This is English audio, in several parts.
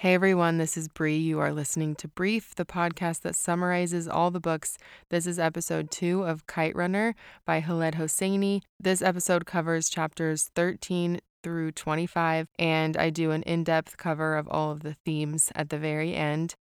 Hey everyone, this is Bree. You are listening to Brief, the podcast that summarizes all the books. This is episode two of Kite Runner by Khaled Hosseini. This episode covers chapters 13 through 25, and I do an in depth cover of all of the themes at the very end.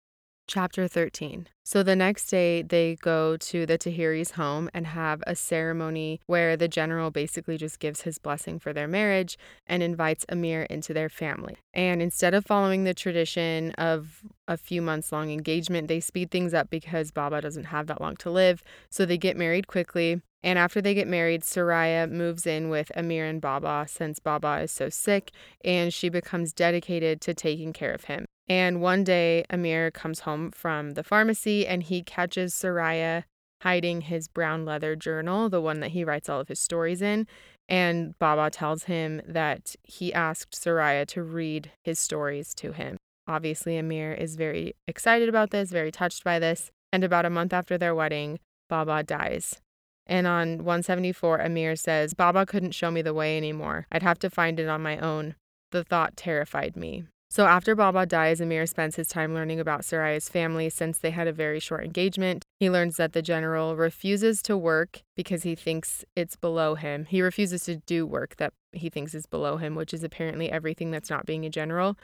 Chapter 13. So the next day, they go to the Taheri's home and have a ceremony where the general basically just gives his blessing for their marriage and invites Amir into their family. And instead of following the tradition of a few months long engagement, they speed things up because Baba doesn't have that long to live. So they get married quickly. And after they get married, Soraya moves in with Amir and Baba since Baba is so sick, and she becomes dedicated to taking care of him. And one day, Amir comes home from the pharmacy and he catches Soraya hiding his brown leather journal, the one that he writes all of his stories in. And Baba tells him that he asked Soraya to read his stories to him. Obviously, Amir is very excited about this, very touched by this. And about a month after their wedding, Baba dies. And on 174, Amir says, Baba couldn't show me the way anymore. I'd have to find it on my own. The thought terrified me. So after Baba dies, Amir spends his time learning about Soraya's family since they had a very short engagement. He learns that the general refuses to work because he thinks it's below him. He refuses to do work that he thinks is below him, which is apparently everything that's not being a general.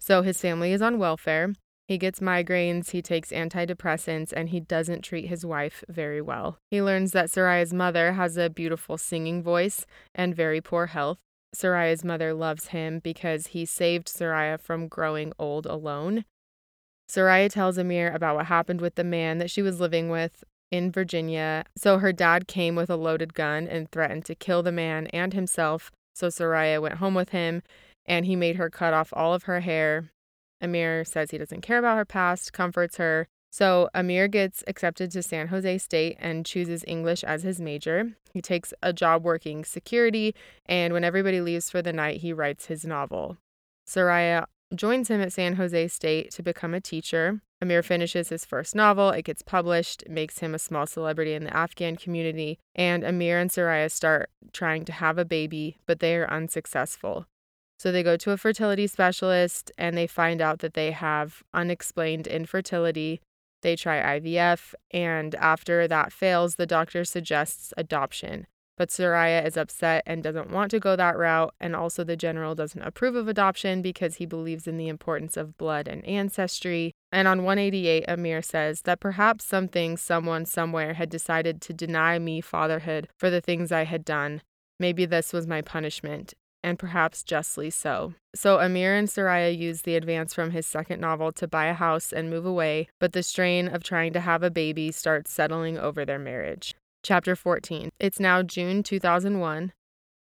So his family is on welfare. He gets migraines, he takes antidepressants, and he doesn't treat his wife very well. He learns that Soraya's mother has a beautiful singing voice and very poor health. Soraya's mother loves him because he saved Soraya from growing old alone. Soraya tells Amir about what happened with the man that she was living with in Virginia. So her dad came with a loaded gun and threatened to kill the man and himself. So Soraya went home with him and he made her cut off all of her hair. Amir says he doesn't care about her past, comforts her, so Amir gets accepted to San Jose State and chooses English as his major. He takes a job working security, and when everybody leaves for the night, he writes his novel. Soraya joins him at San Jose State to become a teacher. Amir finishes his first novel, it gets published, makes him a small celebrity in the Afghan community, and Amir and Soraya start trying to have a baby, but they are unsuccessful. So they go to a fertility specialist and they find out that they have unexplained infertility they try IVF, and after that fails, the doctor suggests adoption. But Soraya is upset and doesn't want to go that route, and also the general doesn't approve of adoption because he believes in the importance of blood and ancestry. And on 188, Amir says that perhaps something, someone, somewhere had decided to deny me fatherhood for the things I had done. Maybe this was my punishment, and perhaps justly so. So Amir and Soraya use the advance from his second novel to buy a house and move away, but the strain of trying to have a baby starts settling over their marriage. Chapter 14. It's now June 2001.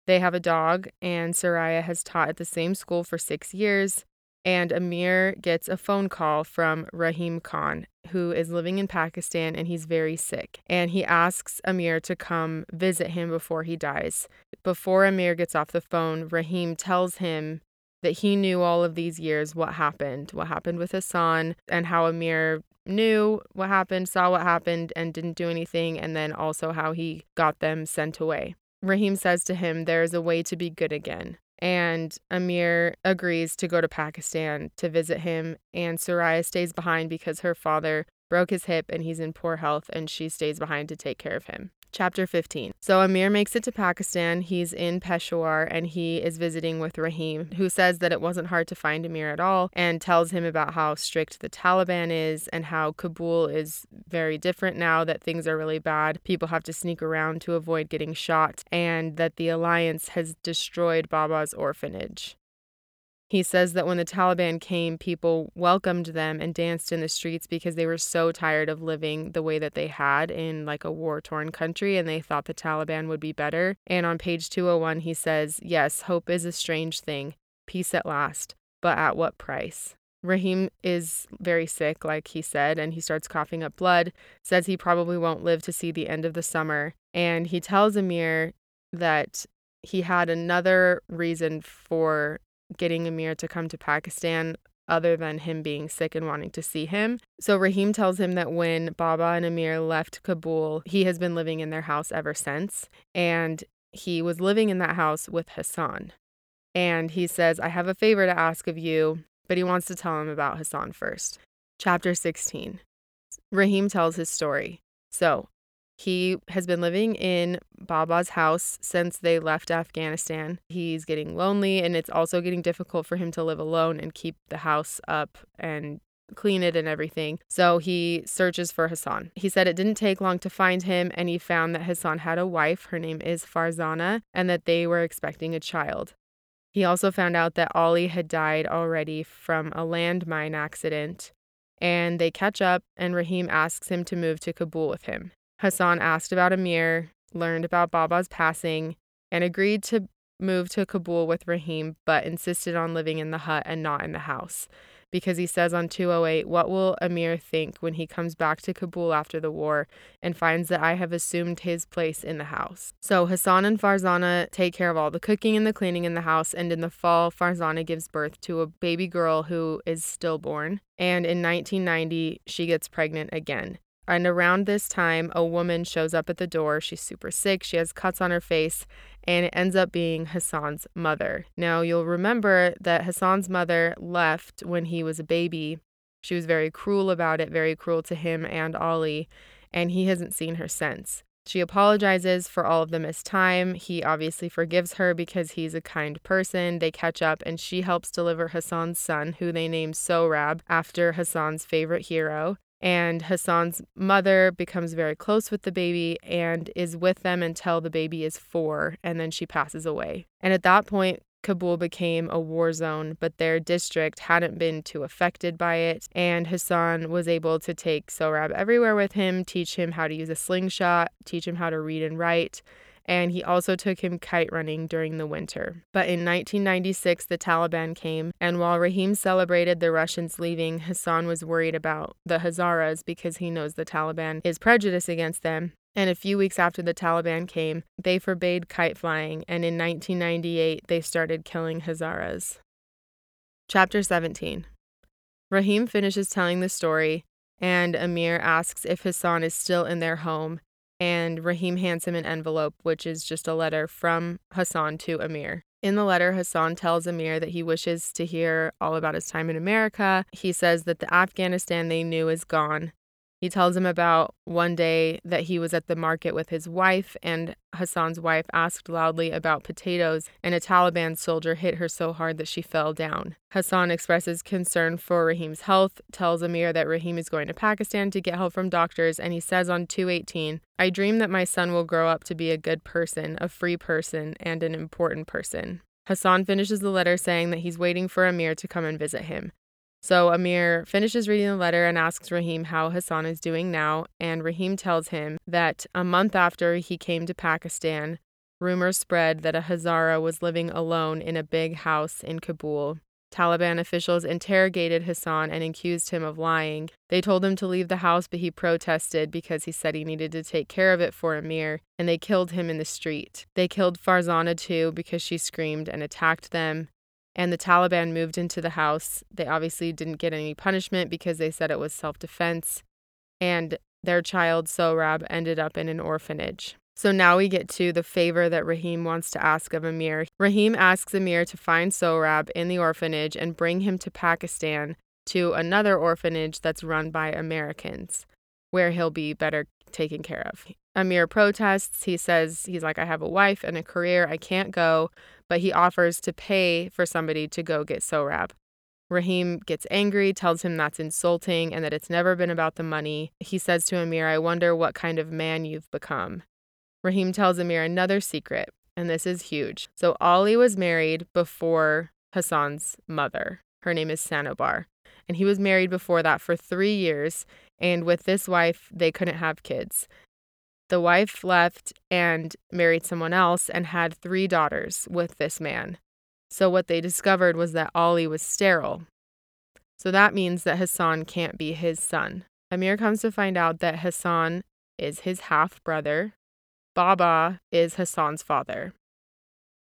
They have a dog, and Soraya has taught at the same school for six years and Amir gets a phone call from Rahim Khan, who is living in Pakistan and he's very sick. And he asks Amir to come visit him before he dies. Before Amir gets off the phone, Rahim tells him that he knew all of these years what happened, what happened with Hassan, and how Amir knew what happened, saw what happened, and didn't do anything, and then also how he got them sent away. Rahim says to him, There is a way to be good again. And Amir agrees to go to Pakistan to visit him. And Soraya stays behind because her father broke his hip and he's in poor health, and she stays behind to take care of him. Chapter 15. So Amir makes it to Pakistan. He's in Peshawar and he is visiting with Rahim, who says that it wasn't hard to find Amir at all and tells him about how strict the Taliban is and how Kabul is very different now that things are really bad. People have to sneak around to avoid getting shot, and that the alliance has destroyed Baba's orphanage. He says that when the Taliban came, people welcomed them and danced in the streets because they were so tired of living the way that they had in like a war torn country and they thought the Taliban would be better. And on page 201, he says, Yes, hope is a strange thing, peace at last, but at what price? Rahim is very sick, like he said, and he starts coughing up blood, says he probably won't live to see the end of the summer. And he tells Amir that he had another reason for getting Amir to come to Pakistan other than him being sick and wanting to see him. So Rahim tells him that when Baba and Amir left Kabul, he has been living in their house ever since. And he was living in that house with Hassan. And he says, I have a favor to ask of you. but he wants to tell him about Hassan first. Chapter 16 Rahim tells his story. So, he has been living in Baba's house since they left Afghanistan. He's getting lonely, and it's also getting difficult for him to live alone and keep the house up and clean it and everything. So he searches for Hassan. He said it didn't take long to find him, and he found that Hassan had a wife. Her name is Farzana, and that they were expecting a child. He also found out that Ali had died already from a landmine accident, and they catch up, and Rahim asks him to move to Kabul with him. Hassan asked about Amir, learned about Baba's passing, and agreed to move to Kabul with Rahim, but insisted on living in the hut and not in the house because he says on 208, What will Amir think when he comes back to Kabul after the war and finds that I have assumed his place in the house? So Hassan and Farzana take care of all the cooking and the cleaning in the house, and in the fall, Farzana gives birth to a baby girl who is stillborn. And in 1990, she gets pregnant again. And around this time, a woman shows up at the door. She's super sick. She has cuts on her face, and it ends up being Hassan's mother. Now, you'll remember that Hassan's mother left when he was a baby. She was very cruel about it, very cruel to him and Ali, and he hasn't seen her since. She apologizes for all of the missed time. He obviously forgives her because he's a kind person. They catch up and she helps deliver Hassan's son, who they name Sohrab after Hassan's favorite hero. And Hassan's mother becomes very close with the baby and is with them until the baby is four, and then she passes away. And at that point, Kabul became a war zone, but their district hadn't been too affected by it. And Hassan was able to take Sohrab everywhere with him, teach him how to use a slingshot, teach him how to read and write and he also took him kite running during the winter. But in 1996, the Taliban came, and while Rahim celebrated the Russians leaving, Hassan was worried about the Hazaras because he knows the Taliban is prejudiced against them. And a few weeks after the Taliban came, they forbade kite flying, and in 1998, they started killing Hazaras. Chapter 17 Rahim finishes telling the story, and Amir asks if Hassan is still in their home, and Rahim hands him an envelope, which is just a letter from Hassan to Amir. In the letter, Hassan tells Amir that he wishes to hear all about his time in America. He says that the Afghanistan they knew is gone he tells him about one day that he was at the market with his wife, and Hassan's wife asked loudly about potatoes, and a Taliban soldier hit her so hard that she fell down. Hassan expresses concern for Rahim's health, tells Amir that Rahim is going to Pakistan to get help from doctors, and he says on 218, I dream that my son will grow up to be a good person, a free person, and an important person. Hassan finishes the letter saying that he's waiting for Amir to come and visit him. So Amir finishes reading the letter and asks Rahim how Hassan is doing now, and Rahim tells him that a month after he came to Pakistan, rumors spread that a Hazara was living alone in a big house in Kabul. Taliban officials interrogated Hassan and accused him of lying. They told him to leave the house, but he protested because he said he needed to take care of it for Amir, and they killed him in the street. They killed Farzana too because she screamed and attacked them and the Taliban moved into the house. They obviously didn't get any punishment because they said it was self defense. And their child, Sohrab, ended up in an orphanage. So now we get to the favor that Rahim wants to ask of Amir. Rahim asks Amir to find Sohrab in the orphanage and bring him to Pakistan to another orphanage that's run by Americans, where he'll be better taken care of. Amir protests. He says, he's like, I have a wife and a career. I can't go but he offers to pay for somebody to go get Sohrab. Rahim gets angry, tells him that's insulting and that it's never been about the money. He says to Amir, I wonder what kind of man you've become. Rahim tells Amir another secret, and this is huge. So, Ali was married before Hassan's mother. Her name is Sanobar. And he was married before that for three years. And with this wife, they couldn't have kids. The wife left and married someone else and had three daughters with this man. So, what they discovered was that Ali was sterile. So, that means that Hassan can't be his son. Amir comes to find out that Hassan is his half brother. Baba is Hassan's father.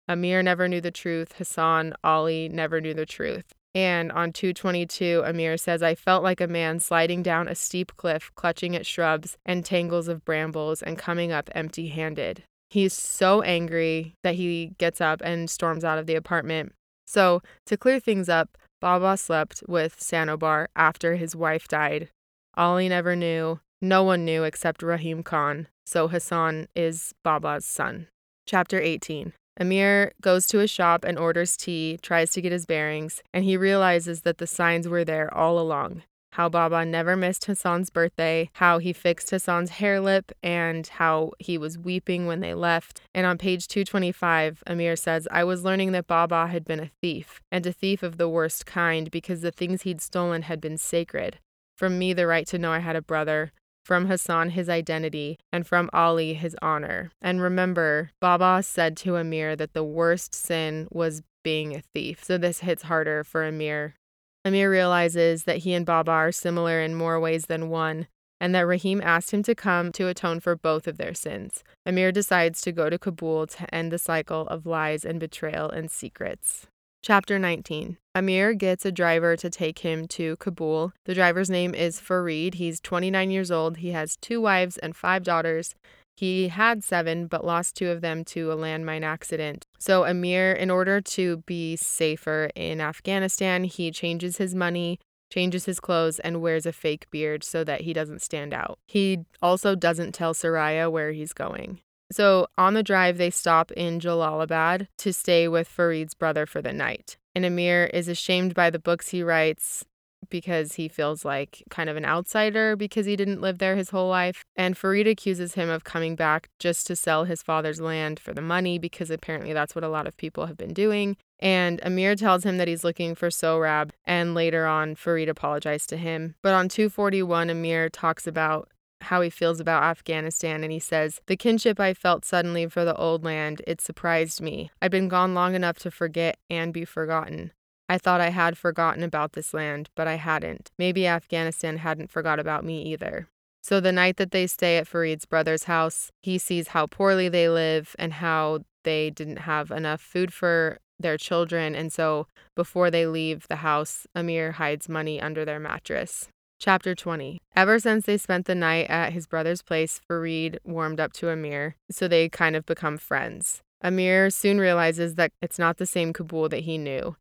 Amir never knew the truth. Hassan, Ali never knew the truth. And on 222, Amir says, I felt like a man sliding down a steep cliff, clutching at shrubs and tangles of brambles and coming up empty handed. He's so angry that he gets up and storms out of the apartment. So, to clear things up, Baba slept with Sanobar after his wife died. Ali never knew. No one knew except Rahim Khan. So Hassan is Baba's son. Chapter 18 Amir goes to a shop and orders tea, tries to get his bearings, and he realizes that the signs were there all along. How Baba never missed Hassan's birthday, how he fixed Hassan's hare lip, and how he was weeping when they left. And on page 225, Amir says, I was learning that Baba had been a thief, and a thief of the worst kind, because the things he'd stolen had been sacred. From me, the right to know I had a brother, from Hassan his identity, and from Ali his honor. And remember, Baba said to Amir that the worst sin was being a thief. So this hits harder for Amir. Amir realizes that he and Baba are similar in more ways than one, and that Rahim asked him to come to atone for both of their sins. Amir decides to go to Kabul to end the cycle of lies and betrayal and secrets. Chapter 19 Amir gets a driver to take him to Kabul. The driver's name is Farid. He's 29 years old. He has two wives and five daughters. He had seven, but lost two of them to a landmine accident. So, Amir, in order to be safer in Afghanistan, he changes his money, changes his clothes, and wears a fake beard so that he doesn't stand out. He also doesn't tell Soraya where he's going. So on the drive, they stop in Jalalabad to stay with Farid's brother for the night. And Amir is ashamed by the books he writes because he feels like kind of an outsider because he didn't live there his whole life. And Farid accuses him of coming back just to sell his father's land for the money because apparently that's what a lot of people have been doing. And Amir tells him that he's looking for Sohrab, and later on, Farid apologized to him. But on 241, Amir talks about how he feels about Afghanistan, and he says, The kinship I felt suddenly for the old land, it surprised me. I'd been gone long enough to forget and be forgotten. I thought I had forgotten about this land, but I hadn't. Maybe Afghanistan hadn't forgot about me either. So the night that they stay at Farid's brother's house, he sees how poorly they live and how they didn't have enough food for their children. And so before they leave the house, Amir hides money under their mattress. Chapter 20 Ever since they spent the night at his brother's place, Farid warmed up to Amir, so they kind of become friends. Amir soon realizes that it's not the same Kabul that he knew.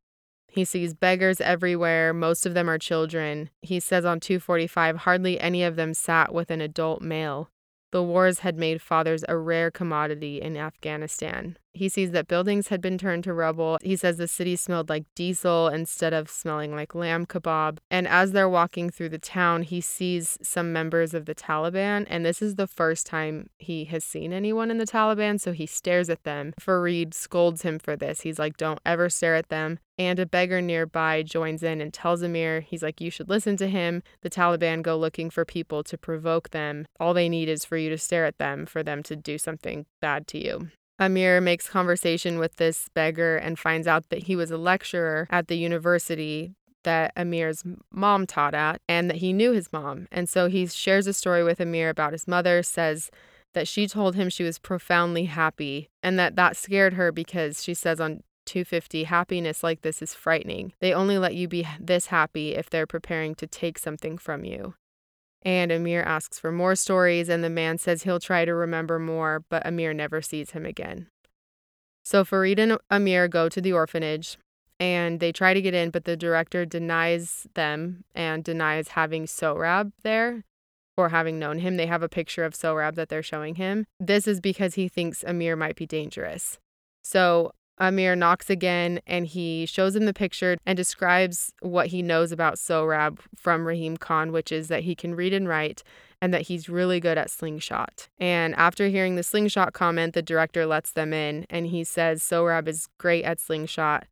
He sees beggars everywhere, most of them are children. He says on 245 hardly any of them sat with an adult male. The wars had made fathers a rare commodity in Afghanistan. He sees that buildings had been turned to rubble. He says the city smelled like diesel instead of smelling like lamb kebab. And as they're walking through the town, he sees some members of the Taliban. And this is the first time he has seen anyone in the Taliban. So he stares at them. Farid scolds him for this. He's like, don't ever stare at them. And a beggar nearby joins in and tells Amir, he's like, you should listen to him. The Taliban go looking for people to provoke them. All they need is for you to stare at them, for them to do something bad to you. Amir makes conversation with this beggar and finds out that he was a lecturer at the university that Amir's mom taught at and that he knew his mom. And so he shares a story with Amir about his mother, says that she told him she was profoundly happy and that that scared her because she says on 250 happiness like this is frightening. They only let you be this happy if they're preparing to take something from you. And Amir asks for more stories, and the man says he'll try to remember more, but Amir never sees him again. So Farid and Amir go to the orphanage and they try to get in, but the director denies them and denies having Sohrab there or having known him. They have a picture of Sohrab that they're showing him. This is because he thinks Amir might be dangerous. So Amir knocks again and he shows him the picture and describes what he knows about Sohrab from Rahim Khan, which is that he can read and write and that he's really good at slingshot. And after hearing the slingshot comment, the director lets them in and he says Sohrab is great at slingshot.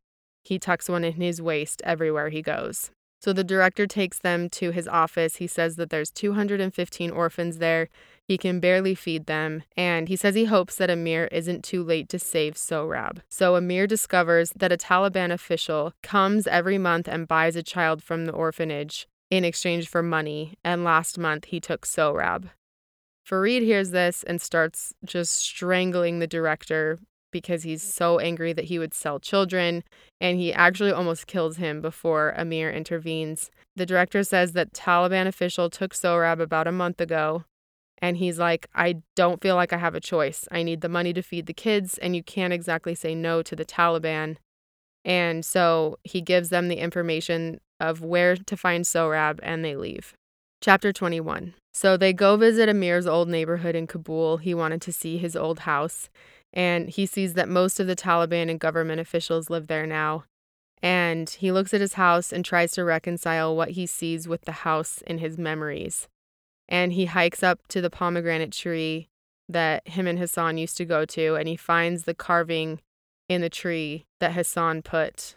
He tucks one in his waist everywhere he goes. So the director takes them to his office. He says that there's 215 orphans there he can barely feed them, and he says he hopes that Amir isn't too late to save Sohrab. So Amir discovers that a Taliban official comes every month and buys a child from the orphanage in exchange for money, and last month he took Sohrab. Farid hears this and starts just strangling the director because he's so angry that he would sell children, and he actually almost kills him before Amir intervenes. The director says that Taliban official took Sohrab about a month ago, and he's like, I don't feel like I have a choice. I need the money to feed the kids, and you can't exactly say no to the Taliban. And so he gives them the information of where to find Sohrab and they leave. Chapter 21. So they go visit Amir's old neighborhood in Kabul. He wanted to see his old house, and he sees that most of the Taliban and government officials live there now. And he looks at his house and tries to reconcile what he sees with the house in his memories. And he hikes up to the pomegranate tree that him and Hassan used to go to, and he finds the carving in the tree that Hassan put.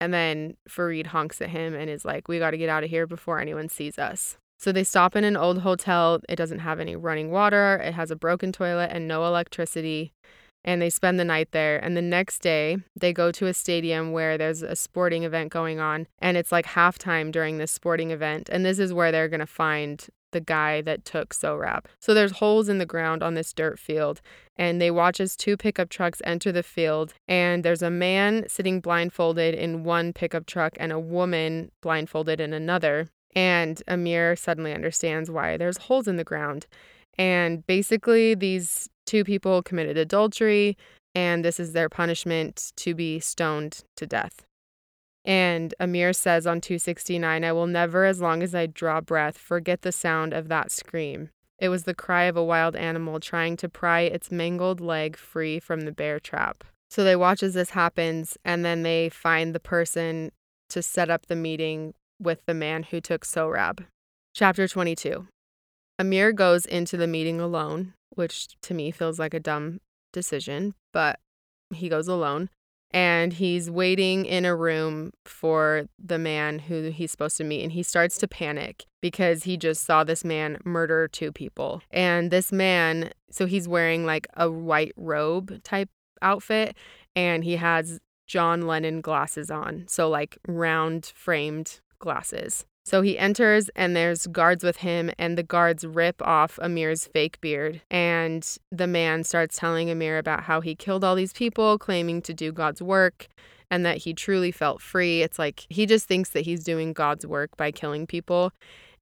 And then Farid honks at him and is like, We got to get out of here before anyone sees us. So they stop in an old hotel. It doesn't have any running water, it has a broken toilet and no electricity. And they spend the night there. And the next day, they go to a stadium where there's a sporting event going on. And it's like halftime during this sporting event. And this is where they're going to find the guy that took Sohrab. So there's holes in the ground on this dirt field, and they watch as two pickup trucks enter the field, and there's a man sitting blindfolded in one pickup truck and a woman blindfolded in another. And Amir suddenly understands why there's holes in the ground. And basically, these two people committed adultery, and this is their punishment to be stoned to death. And Amir says on 269, I will never, as long as I draw breath, forget the sound of that scream. It was the cry of a wild animal trying to pry its mangled leg free from the bear trap. So they watch as this happens, and then they find the person to set up the meeting with the man who took Sohrab. Chapter 22 Amir goes into the meeting alone, which to me feels like a dumb decision, but he goes alone and he's waiting in a room for the man who he's supposed to meet and he starts to panic because he just saw this man murder two people. And this man so he's wearing like a white robe type outfit and he has John Lennon glasses on so like round framed glasses so he enters, and there's guards with him, and the guards rip off Amir's fake beard. And the man starts telling Amir about how he killed all these people, claiming to do God's work, and that he truly felt free. It's like he just thinks that he's doing God's work by killing people.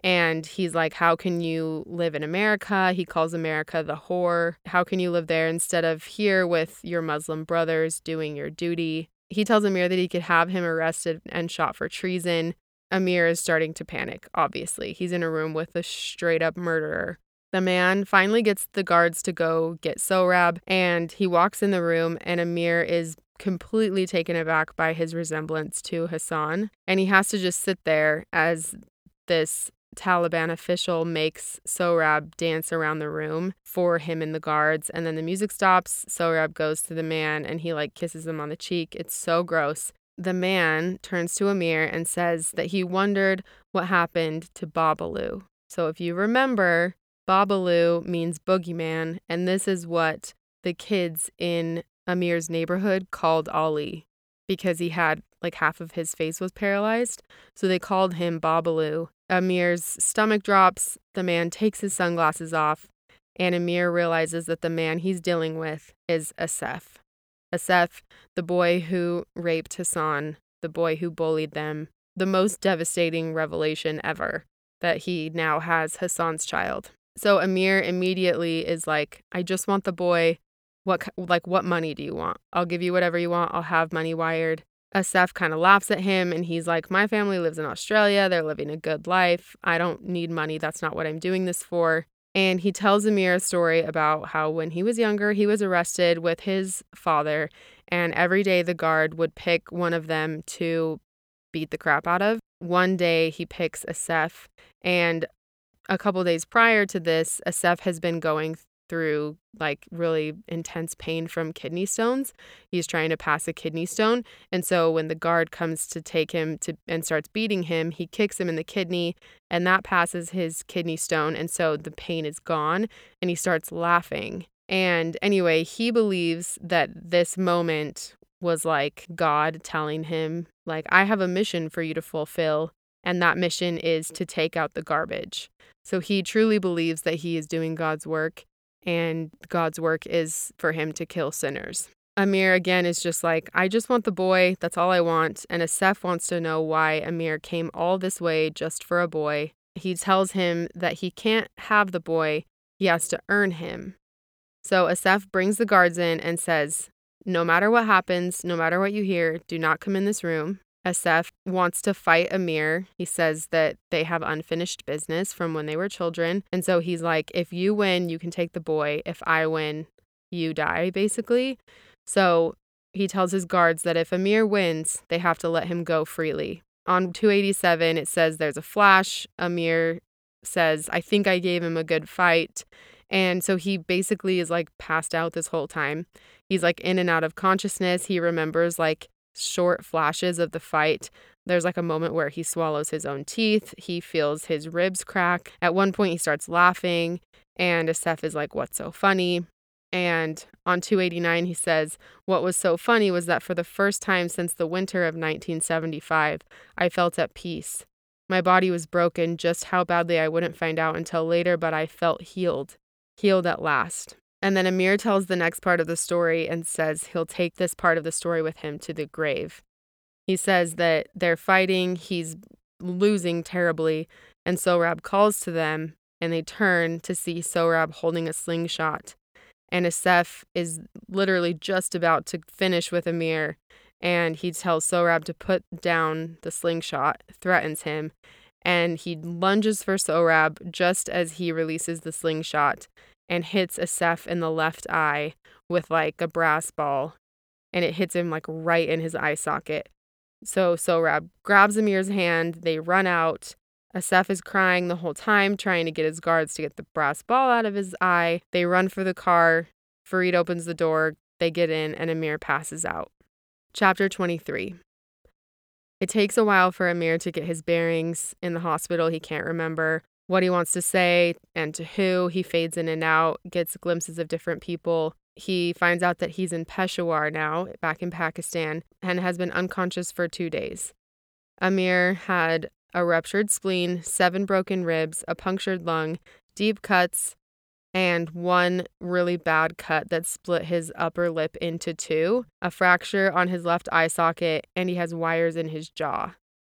And he's like, How can you live in America? He calls America the whore. How can you live there instead of here with your Muslim brothers doing your duty? He tells Amir that he could have him arrested and shot for treason. Amir is starting to panic, obviously. He's in a room with a straight up murderer. The man finally gets the guards to go get Sohrab, and he walks in the room, and Amir is completely taken aback by his resemblance to Hassan. And he has to just sit there as this Taliban official makes Sohrab dance around the room for him and the guards. And then the music stops. Sohrab goes to the man and he like kisses him on the cheek. It's so gross the man turns to Amir and says that he wondered what happened to Babalu. So if you remember, Babalu means boogeyman, and this is what the kids in Amir's neighborhood called Ali because he had like half of his face was paralyzed. So they called him Babalu. Amir's stomach drops, the man takes his sunglasses off, and Amir realizes that the man he's dealing with is Assef. Assef, the boy who raped Hassan, the boy who bullied them, the most devastating revelation ever that he now has Hassan's child. So Amir immediately is like, I just want the boy. What like what money do you want? I'll give you whatever you want. I'll have money wired. Assef kind of laughs at him and he's like, My family lives in Australia. They're living a good life. I don't need money. That's not what I'm doing this for. And he tells Amir a story about how when he was younger, he was arrested with his father, and every day the guard would pick one of them to beat the crap out of. One day he picks Assef, and a couple days prior to this, Assef has been going through like really intense pain from kidney stones. He's trying to pass a kidney stone. And so when the guard comes to take him to and starts beating him, he kicks him in the kidney and that passes his kidney stone and so the pain is gone and he starts laughing. And anyway, he believes that this moment was like God telling him like I have a mission for you to fulfill and that mission is to take out the garbage. So he truly believes that he is doing God's work and God's work is for him to kill sinners. Amir again is just like, I just want the boy. That's all I want. And Assef wants to know why Amir came all this way just for a boy. He tells him that he can't have the boy, he has to earn him. So Assef brings the guards in and says, No matter what happens, no matter what you hear, do not come in this room. Assef wants to fight Amir. He says that they have unfinished business from when they were children. And so he's like, if you win, you can take the boy. If I win, you die, basically. So he tells his guards that if Amir wins, they have to let him go freely. On 287, it says there's a flash. Amir says, I think I gave him a good fight. And so he basically is like passed out this whole time. He's like in and out of consciousness. He remembers like short flashes of the fight. There's like a moment where he swallows his own teeth. He feels his ribs crack. At one point, he starts laughing, and Assef is like, What's so funny? And on 289, he says, What was so funny was that for the first time since the winter of 1975, I felt at peace. My body was broken, just how badly I wouldn't find out until later, but I felt healed, healed at last. And then Amir tells the next part of the story and says he'll take this part of the story with him to the grave. He says that they're fighting, he's losing terribly, and Sohrab calls to them, and they turn to see Sohrab holding a slingshot and Assef is literally just about to finish with Amir, and he tells Sohrab to put down the slingshot, threatens him, and he lunges for Sohrab just as he releases the slingshot and hits Assef in the left eye with like a brass ball, and it hits him like right in his eye socket. So Sohrab grabs Amir's hand, they run out, Assef is crying the whole time, trying to get his guards to get the brass ball out of his eye. They run for the car. Farid opens the door. They get in, and Amir passes out. Chapter 23 It takes a while for Amir to get his bearings. In the hospital, he can't remember what he wants to say and to who. He fades in and out, gets glimpses of different people. He finds out that he's in Peshawar now, back in Pakistan, and has been unconscious for two days. Amir had a ruptured spleen, seven broken ribs, a punctured lung, deep cuts, and one really bad cut that split his upper lip into two, a fracture on his left eye socket, and he has wires in his jaw.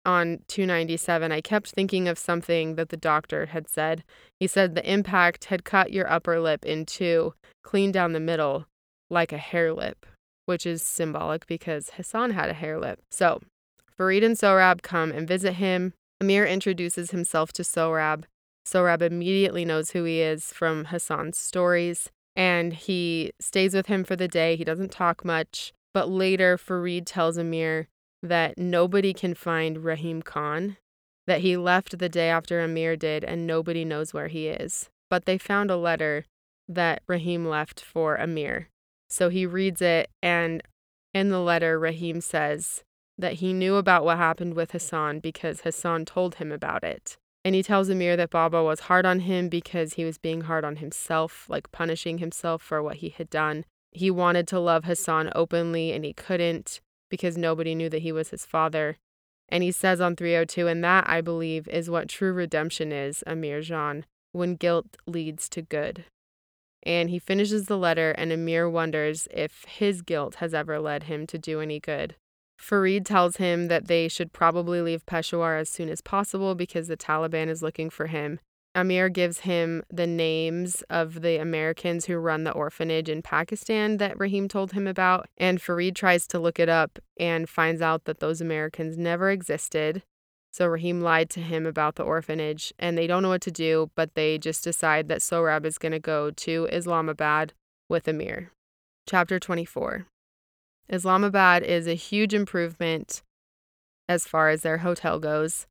On 297, I kept thinking of something that the doctor had said. He said the impact had cut your upper lip in two, clean down the middle, like a hare lip, which is symbolic because Hassan had a hare lip. So, Farid and Sohrab come and visit him. Amir introduces himself to Sohrab. Sohrab immediately knows who he is from Hassan's stories, and he stays with him for the day. He doesn't talk much, but later Farid tells Amir that nobody can find Rahim Khan, that he left the day after Amir did, and nobody knows where he is. But they found a letter that Rahim left for Amir. So he reads it, and in the letter, Rahim says, that he knew about what happened with Hassan because Hassan told him about it. And he tells Amir that Baba was hard on him because he was being hard on himself, like punishing himself for what he had done. He wanted to love Hassan openly and he couldn't because nobody knew that he was his father. And he says on 302, and that, I believe, is what true redemption is, Amir Jan, when guilt leads to good. And he finishes the letter, and Amir wonders if his guilt has ever led him to do any good. Farid tells him that they should probably leave Peshawar as soon as possible because the Taliban is looking for him. Amir gives him the names of the Americans who run the orphanage in Pakistan that Rahim told him about, and Farid tries to look it up and finds out that those Americans never existed. So Rahim lied to him about the orphanage, and they don't know what to do, but they just decide that Sohrab is going to go to Islamabad with Amir. Chapter 24 Islamabad is a huge improvement as far as their hotel goes.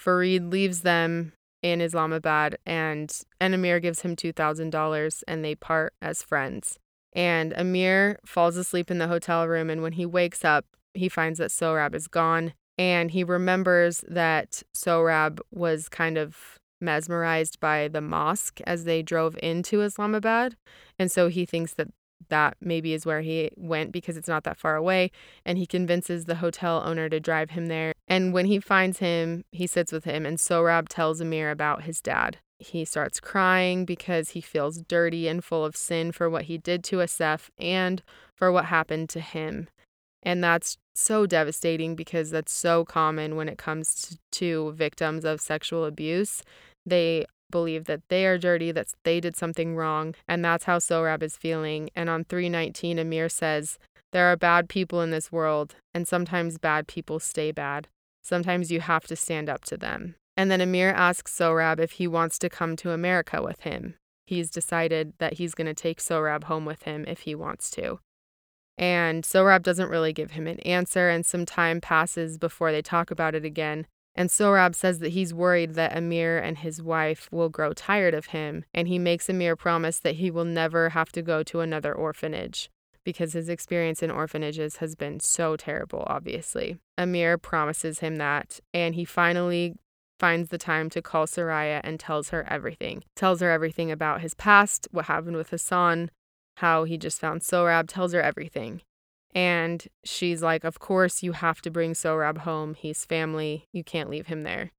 Farid leaves them in Islamabad and, Amir gives him $2,000 and they part as friends. And Amir falls asleep in the hotel room and when he wakes up, he finds that Sohrab is gone and he remembers that Sohrab was kind of mesmerized by the mosque as they drove into Islamabad. And so he thinks that that maybe is where he went because it's not that far away. And he convinces the hotel owner to drive him there. And when he finds him, he sits with him, and Sohrab tells Amir about his dad. He starts crying because he feels dirty and full of sin for what he did to Assef and for what happened to him. And that's so devastating because that's so common when it comes to, victims of sexual abuse. They believe that they are dirty, that they did something wrong, and that's how Sohrab is feeling. And on 319, Amir says There are bad people in this world, and sometimes bad people stay bad. Sometimes you have to stand up to them. And then Amir asks Sohrab if he wants to come to America with him. He's decided that he's going to take Sohrab home with him if he wants to. And Sohrab doesn't really give him an answer, and some time passes before they talk about it again. And Sohrab says that he's worried that Amir and his wife will grow tired of him, and he makes Amir promise that he will never have to go to another orphanage because his experience in orphanages has been so terrible, obviously. Amir promises him that, and he finally finds the time to call Soraya and tells her everything. Tells her everything about his past, what happened with Hassan, how he just found Sohrab, tells her everything. And she's like, Of course, you have to bring Sohrab home. He's family. You can't leave him there.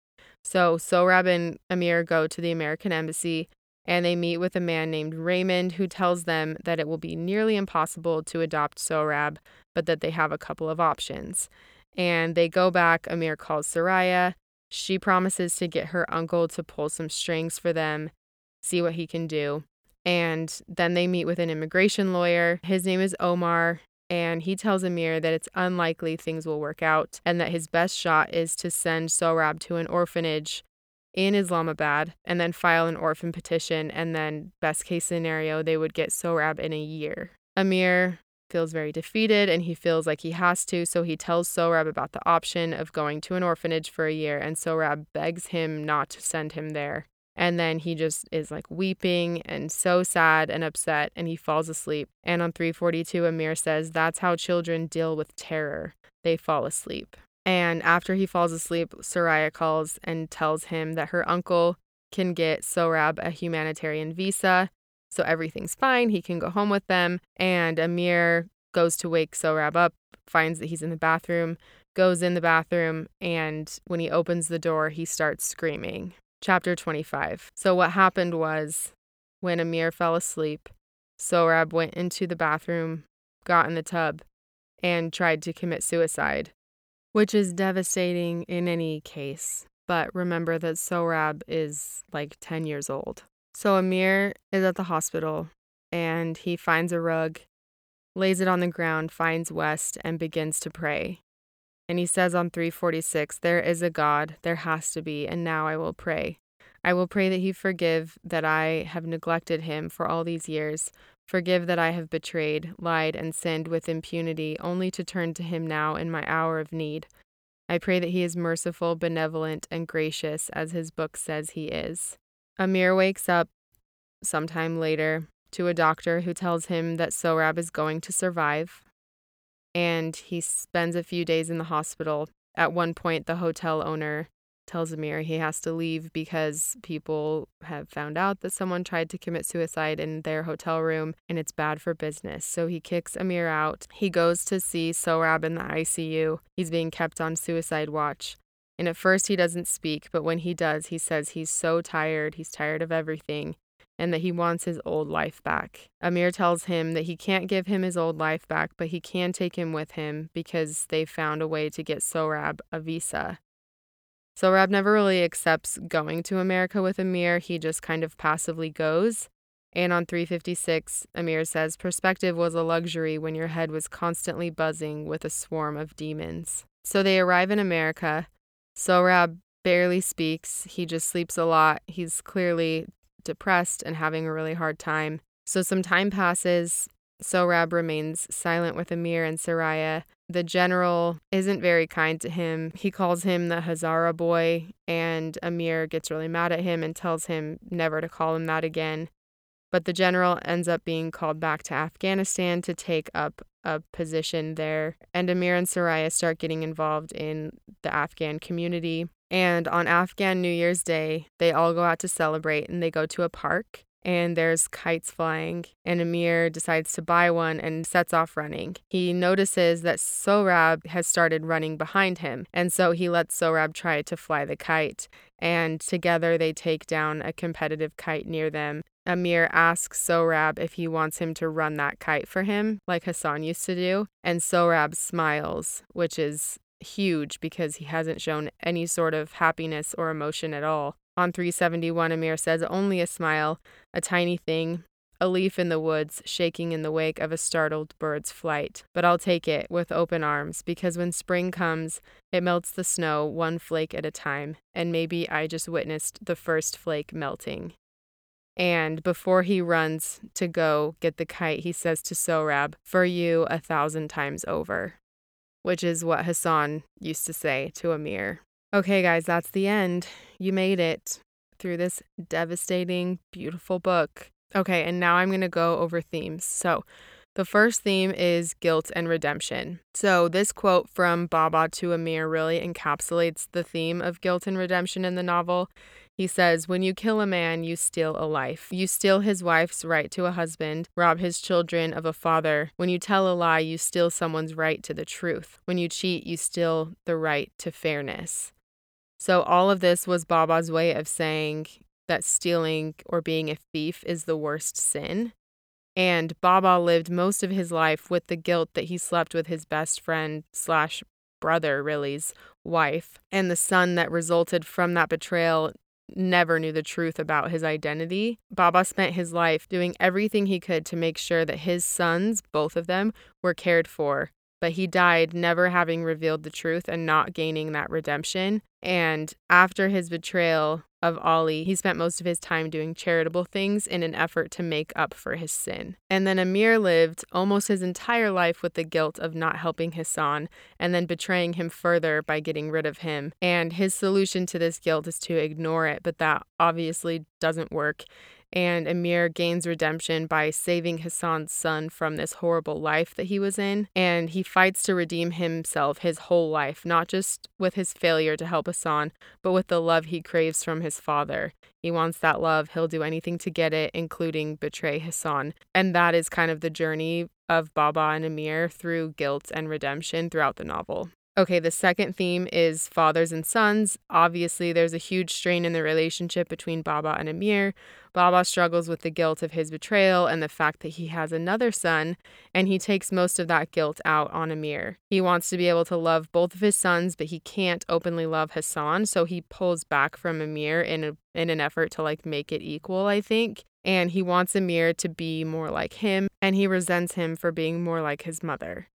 So Sohrab and Amir go to the American embassy and they meet with a man named Raymond who tells them that it will be nearly impossible to adopt Sohrab, but that they have a couple of options. And they go back. Amir calls Soraya. She promises to get her uncle to pull some strings for them, see what he can do. And then they meet with an immigration lawyer. His name is Omar, and he tells Amir that it's unlikely things will work out and that his best shot is to send Sohrab to an orphanage in Islamabad and then file an orphan petition. And then, best case scenario, they would get Sohrab in a year. Amir feels very defeated and he feels like he has to, so he tells Sohrab about the option of going to an orphanage for a year, and Sohrab begs him not to send him there. And then he just is like weeping and so sad and upset, and he falls asleep. And on 342, Amir says that's how children deal with terror. They fall asleep. And after he falls asleep, Soraya calls and tells him that her uncle can get Sohrab a humanitarian visa. So everything's fine. He can go home with them. And Amir goes to wake Sohrab up, finds that he's in the bathroom, goes in the bathroom, and when he opens the door, he starts screaming. Chapter 25. So, what happened was when Amir fell asleep, Sohrab went into the bathroom, got in the tub, and tried to commit suicide which is devastating in any case. But remember that Sohrab is like 10 years old. So Amir is at the hospital and he finds a rug, lays it on the ground, finds West, and begins to pray. And he says on 346, There is a God, there has to be, and now I will pray. I will pray that he forgive that I have neglected him for all these years, Forgive that I have betrayed, lied, and sinned with impunity, only to turn to him now in my hour of need. I pray that he is merciful, benevolent, and gracious, as his book says he is. Amir wakes up sometime later to a doctor who tells him that Sohrab is going to survive, and he spends a few days in the hospital. At one point, the hotel owner tells Amir he has to leave because people have found out that someone tried to commit suicide in their hotel room and it's bad for business. So he kicks Amir out. He goes to see Sohrab in the ICU. He's being kept on suicide watch. And at first he doesn't speak, but when he does, he says he's so tired, he's tired of everything, and that he wants his old life back. Amir tells him that he can't give him his old life back, but he can take him with him because they found a way to get Sohrab a visa. Sohrab never really accepts going to America with Amir, he just kind of passively goes. And on 356, Amir says, Perspective was a luxury when your head was constantly buzzing with a swarm of demons. So they arrive in America. Sohrab barely speaks. He just sleeps a lot. He's clearly depressed and having a really hard time. So some time passes. Sohrab remains silent with Amir and Soraya. The general isn't very kind to him. He calls him the Hazara boy, and Amir gets really mad at him and tells him never to call him that again. But the general ends up being called back to Afghanistan to take up a position there. And Amir and Soraya start getting involved in the Afghan community. And on Afghan New Year's Day, they all go out to celebrate and they go to a park and there's kites flying, and Amir decides to buy one and sets off running. He notices that Sohrab has started running behind him, and so he lets Sohrab try to fly the kite, and together they take down a competitive kite near them. Amir asks Sohrab if he wants him to run that kite for him, like Hassan used to do, and Sohrab smiles, which is huge because he hasn't shown any sort of happiness or emotion at all. On 371, Amir says, Only a smile, a tiny thing, a leaf in the woods shaking in the wake of a startled bird's flight. But I'll take it with open arms because when spring comes, it melts the snow one flake at a time, and maybe I just witnessed the first flake melting. And before he runs to go get the kite, he says to Sohrab, For you a thousand times over, which is what Hassan used to say to Amir. Okay, guys, that's the end. You made it through this devastating, beautiful book. Okay, and now I'm going to go over themes. So, the first theme is guilt and redemption. So, this quote from Baba to Amir really encapsulates the theme of guilt and redemption in the novel. He says, When you kill a man, you steal a life. You steal his wife's right to a husband, rob his children of a father. When you tell a lie, you steal someone's right to the truth. When you cheat, you steal the right to fairness. So, all of this was Baba's way of saying that stealing or being a thief is the worst sin. And Baba lived most of his life with the guilt that he slept with his best friend slash brother, really's wife. And the son that resulted from that betrayal never knew the truth about his identity. Baba spent his life doing everything he could to make sure that his sons, both of them, were cared for but he died never having revealed the truth and not gaining that redemption. And after his betrayal of Ali, he spent most of his time doing charitable things in an effort to make up for his sin. And then Amir lived almost his entire life with the guilt of not helping Hassan and then betraying him further by getting rid of him. And his solution to this guilt is to ignore it, but that obviously doesn't work and Amir gains redemption by saving Hassan's son from this horrible life that he was in. And he fights to redeem himself his whole life, not just with his failure to help Hassan, but with the love he craves from his father. He wants that love, he'll do anything to get it, including betray Hassan. And that is kind of the journey of Baba and Amir through guilt and redemption throughout the novel. Okay, the second theme is fathers and sons. Obviously, there's a huge strain in the relationship between Baba and Amir. Baba struggles with the guilt of his betrayal and the fact that he has another son, and he takes most of that guilt out on Amir. He wants to be able to love both of his sons, but he can't openly love Hassan, so he pulls back from Amir in a, in an effort to like make it equal, I think. And he wants Amir to be more like him, and he resents him for being more like his mother.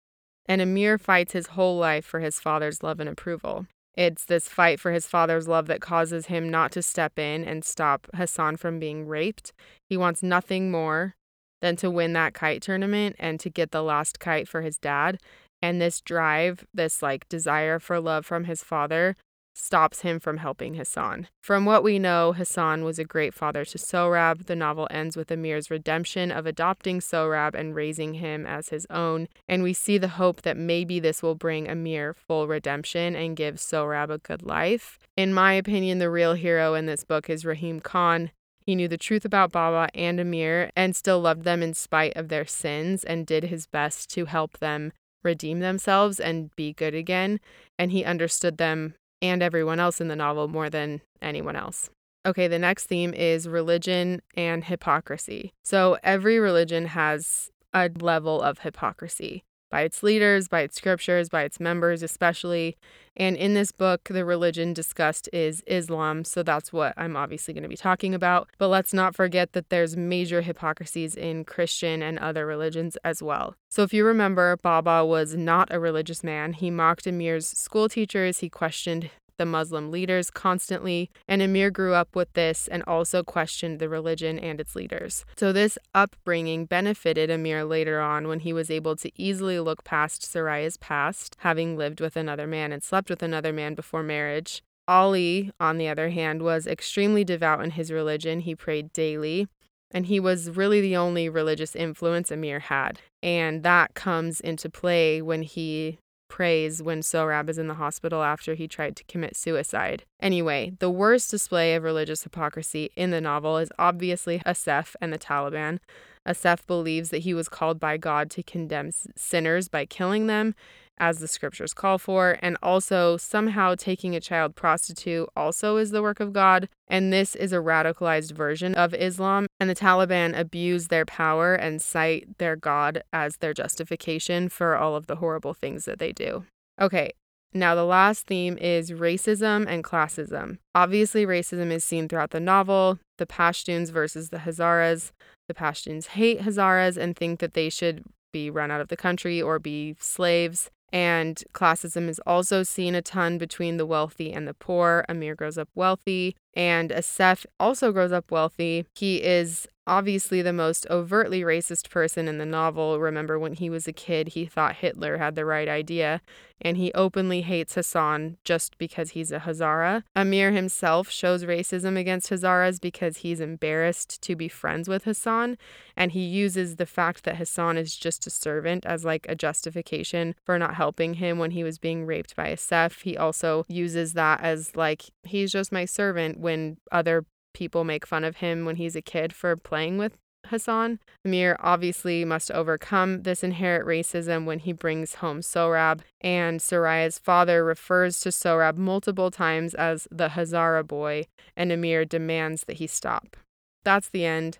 And Amir fights his whole life for his father's love and approval. It's this fight for his father's love that causes him not to step in and stop Hassan from being raped. He wants nothing more than to win that kite tournament and to get the last kite for his dad. And this drive, this like desire for love from his father, stops him from helping Hassan. From what we know, Hassan was a great father to Sohrab. The novel ends with Amir's redemption of adopting Sohrab and raising him as his own, and we see the hope that maybe this will bring Amir full redemption and give Sohrab a good life. In my opinion, the real hero in this book is Rahim Khan. He knew the truth about Baba and Amir and still loved them in spite of their sins and did his best to help them redeem themselves and be good again. And he understood them and everyone else in the novel more than anyone else. Okay, the next theme is religion and hypocrisy. So every religion has a level of hypocrisy by its leaders, by its scriptures, by its members, especially. And in this book, the religion discussed is Islam, so that's what I'm obviously going to be talking about. But let's not forget that there's major hypocrisies in Christian and other religions as well. So if you remember, Baba was not a religious man. He mocked Amir's school teachers, he questioned the Muslim leaders constantly, and Amir grew up with this and also questioned the religion and its leaders. So, this upbringing benefited Amir later on when he was able to easily look past Soraya's past, having lived with another man and slept with another man before marriage. Ali, on the other hand, was extremely devout in his religion. He prayed daily, and he was really the only religious influence Amir had. And that comes into play when he prays when Sohrab is in the hospital after he tried to commit suicide. Anyway, the worst display of religious hypocrisy in the novel is obviously Assef and the Taliban. Assef believes that he was called by God to condemn sinners by killing them, as the scriptures call for, and also somehow taking a child prostitute also is the work of God. And this is a radicalized version of Islam, and the Taliban abuse their power and cite their God as their justification for all of the horrible things that they do. Okay, Now, the last theme is racism and classism. Obviously, racism is seen throughout the novel the Pashtuns versus the Hazaras. The Pashtuns hate Hazaras and think that they should be run out of the country or be slaves. And classism is also seen a ton between the wealthy and the poor. Amir grows up wealthy, and Assef also grows up wealthy. He is obviously the most overtly racist person in the novel. Remember, when he was a kid, he thought Hitler had the right idea, and he openly hates Hassan just because he's a Hazara. Amir himself shows racism against Hazaras because he's embarrassed to be friends with Hassan, and he uses the fact that Hassan is just a servant as like a justification for not helping him when he was being raped by a Assef. He also uses that as like, he's just my servant when other people make fun of him when he's a kid for playing with Hassan. Amir obviously must overcome this inherent racism when he brings home Sohrab, and Soraya's father refers to Sohrab multiple times as the Hazara boy, and Amir demands that he stop. That's the end.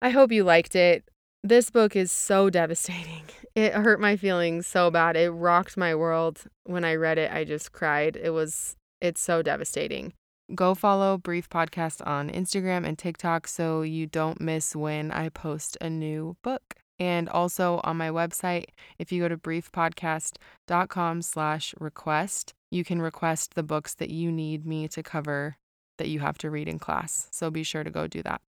I hope you liked it. This book is so devastating. It hurt my feelings so bad. It rocked my world. When I read it, I just cried. It was, it's so devastating. Go follow Brief Podcast on Instagram and TikTok so you don't miss when I post a new book. And also on my website, if you go to briefpodcast.com slash request, you can request the books that you need me to cover that you have to read in class. So be sure to go do that.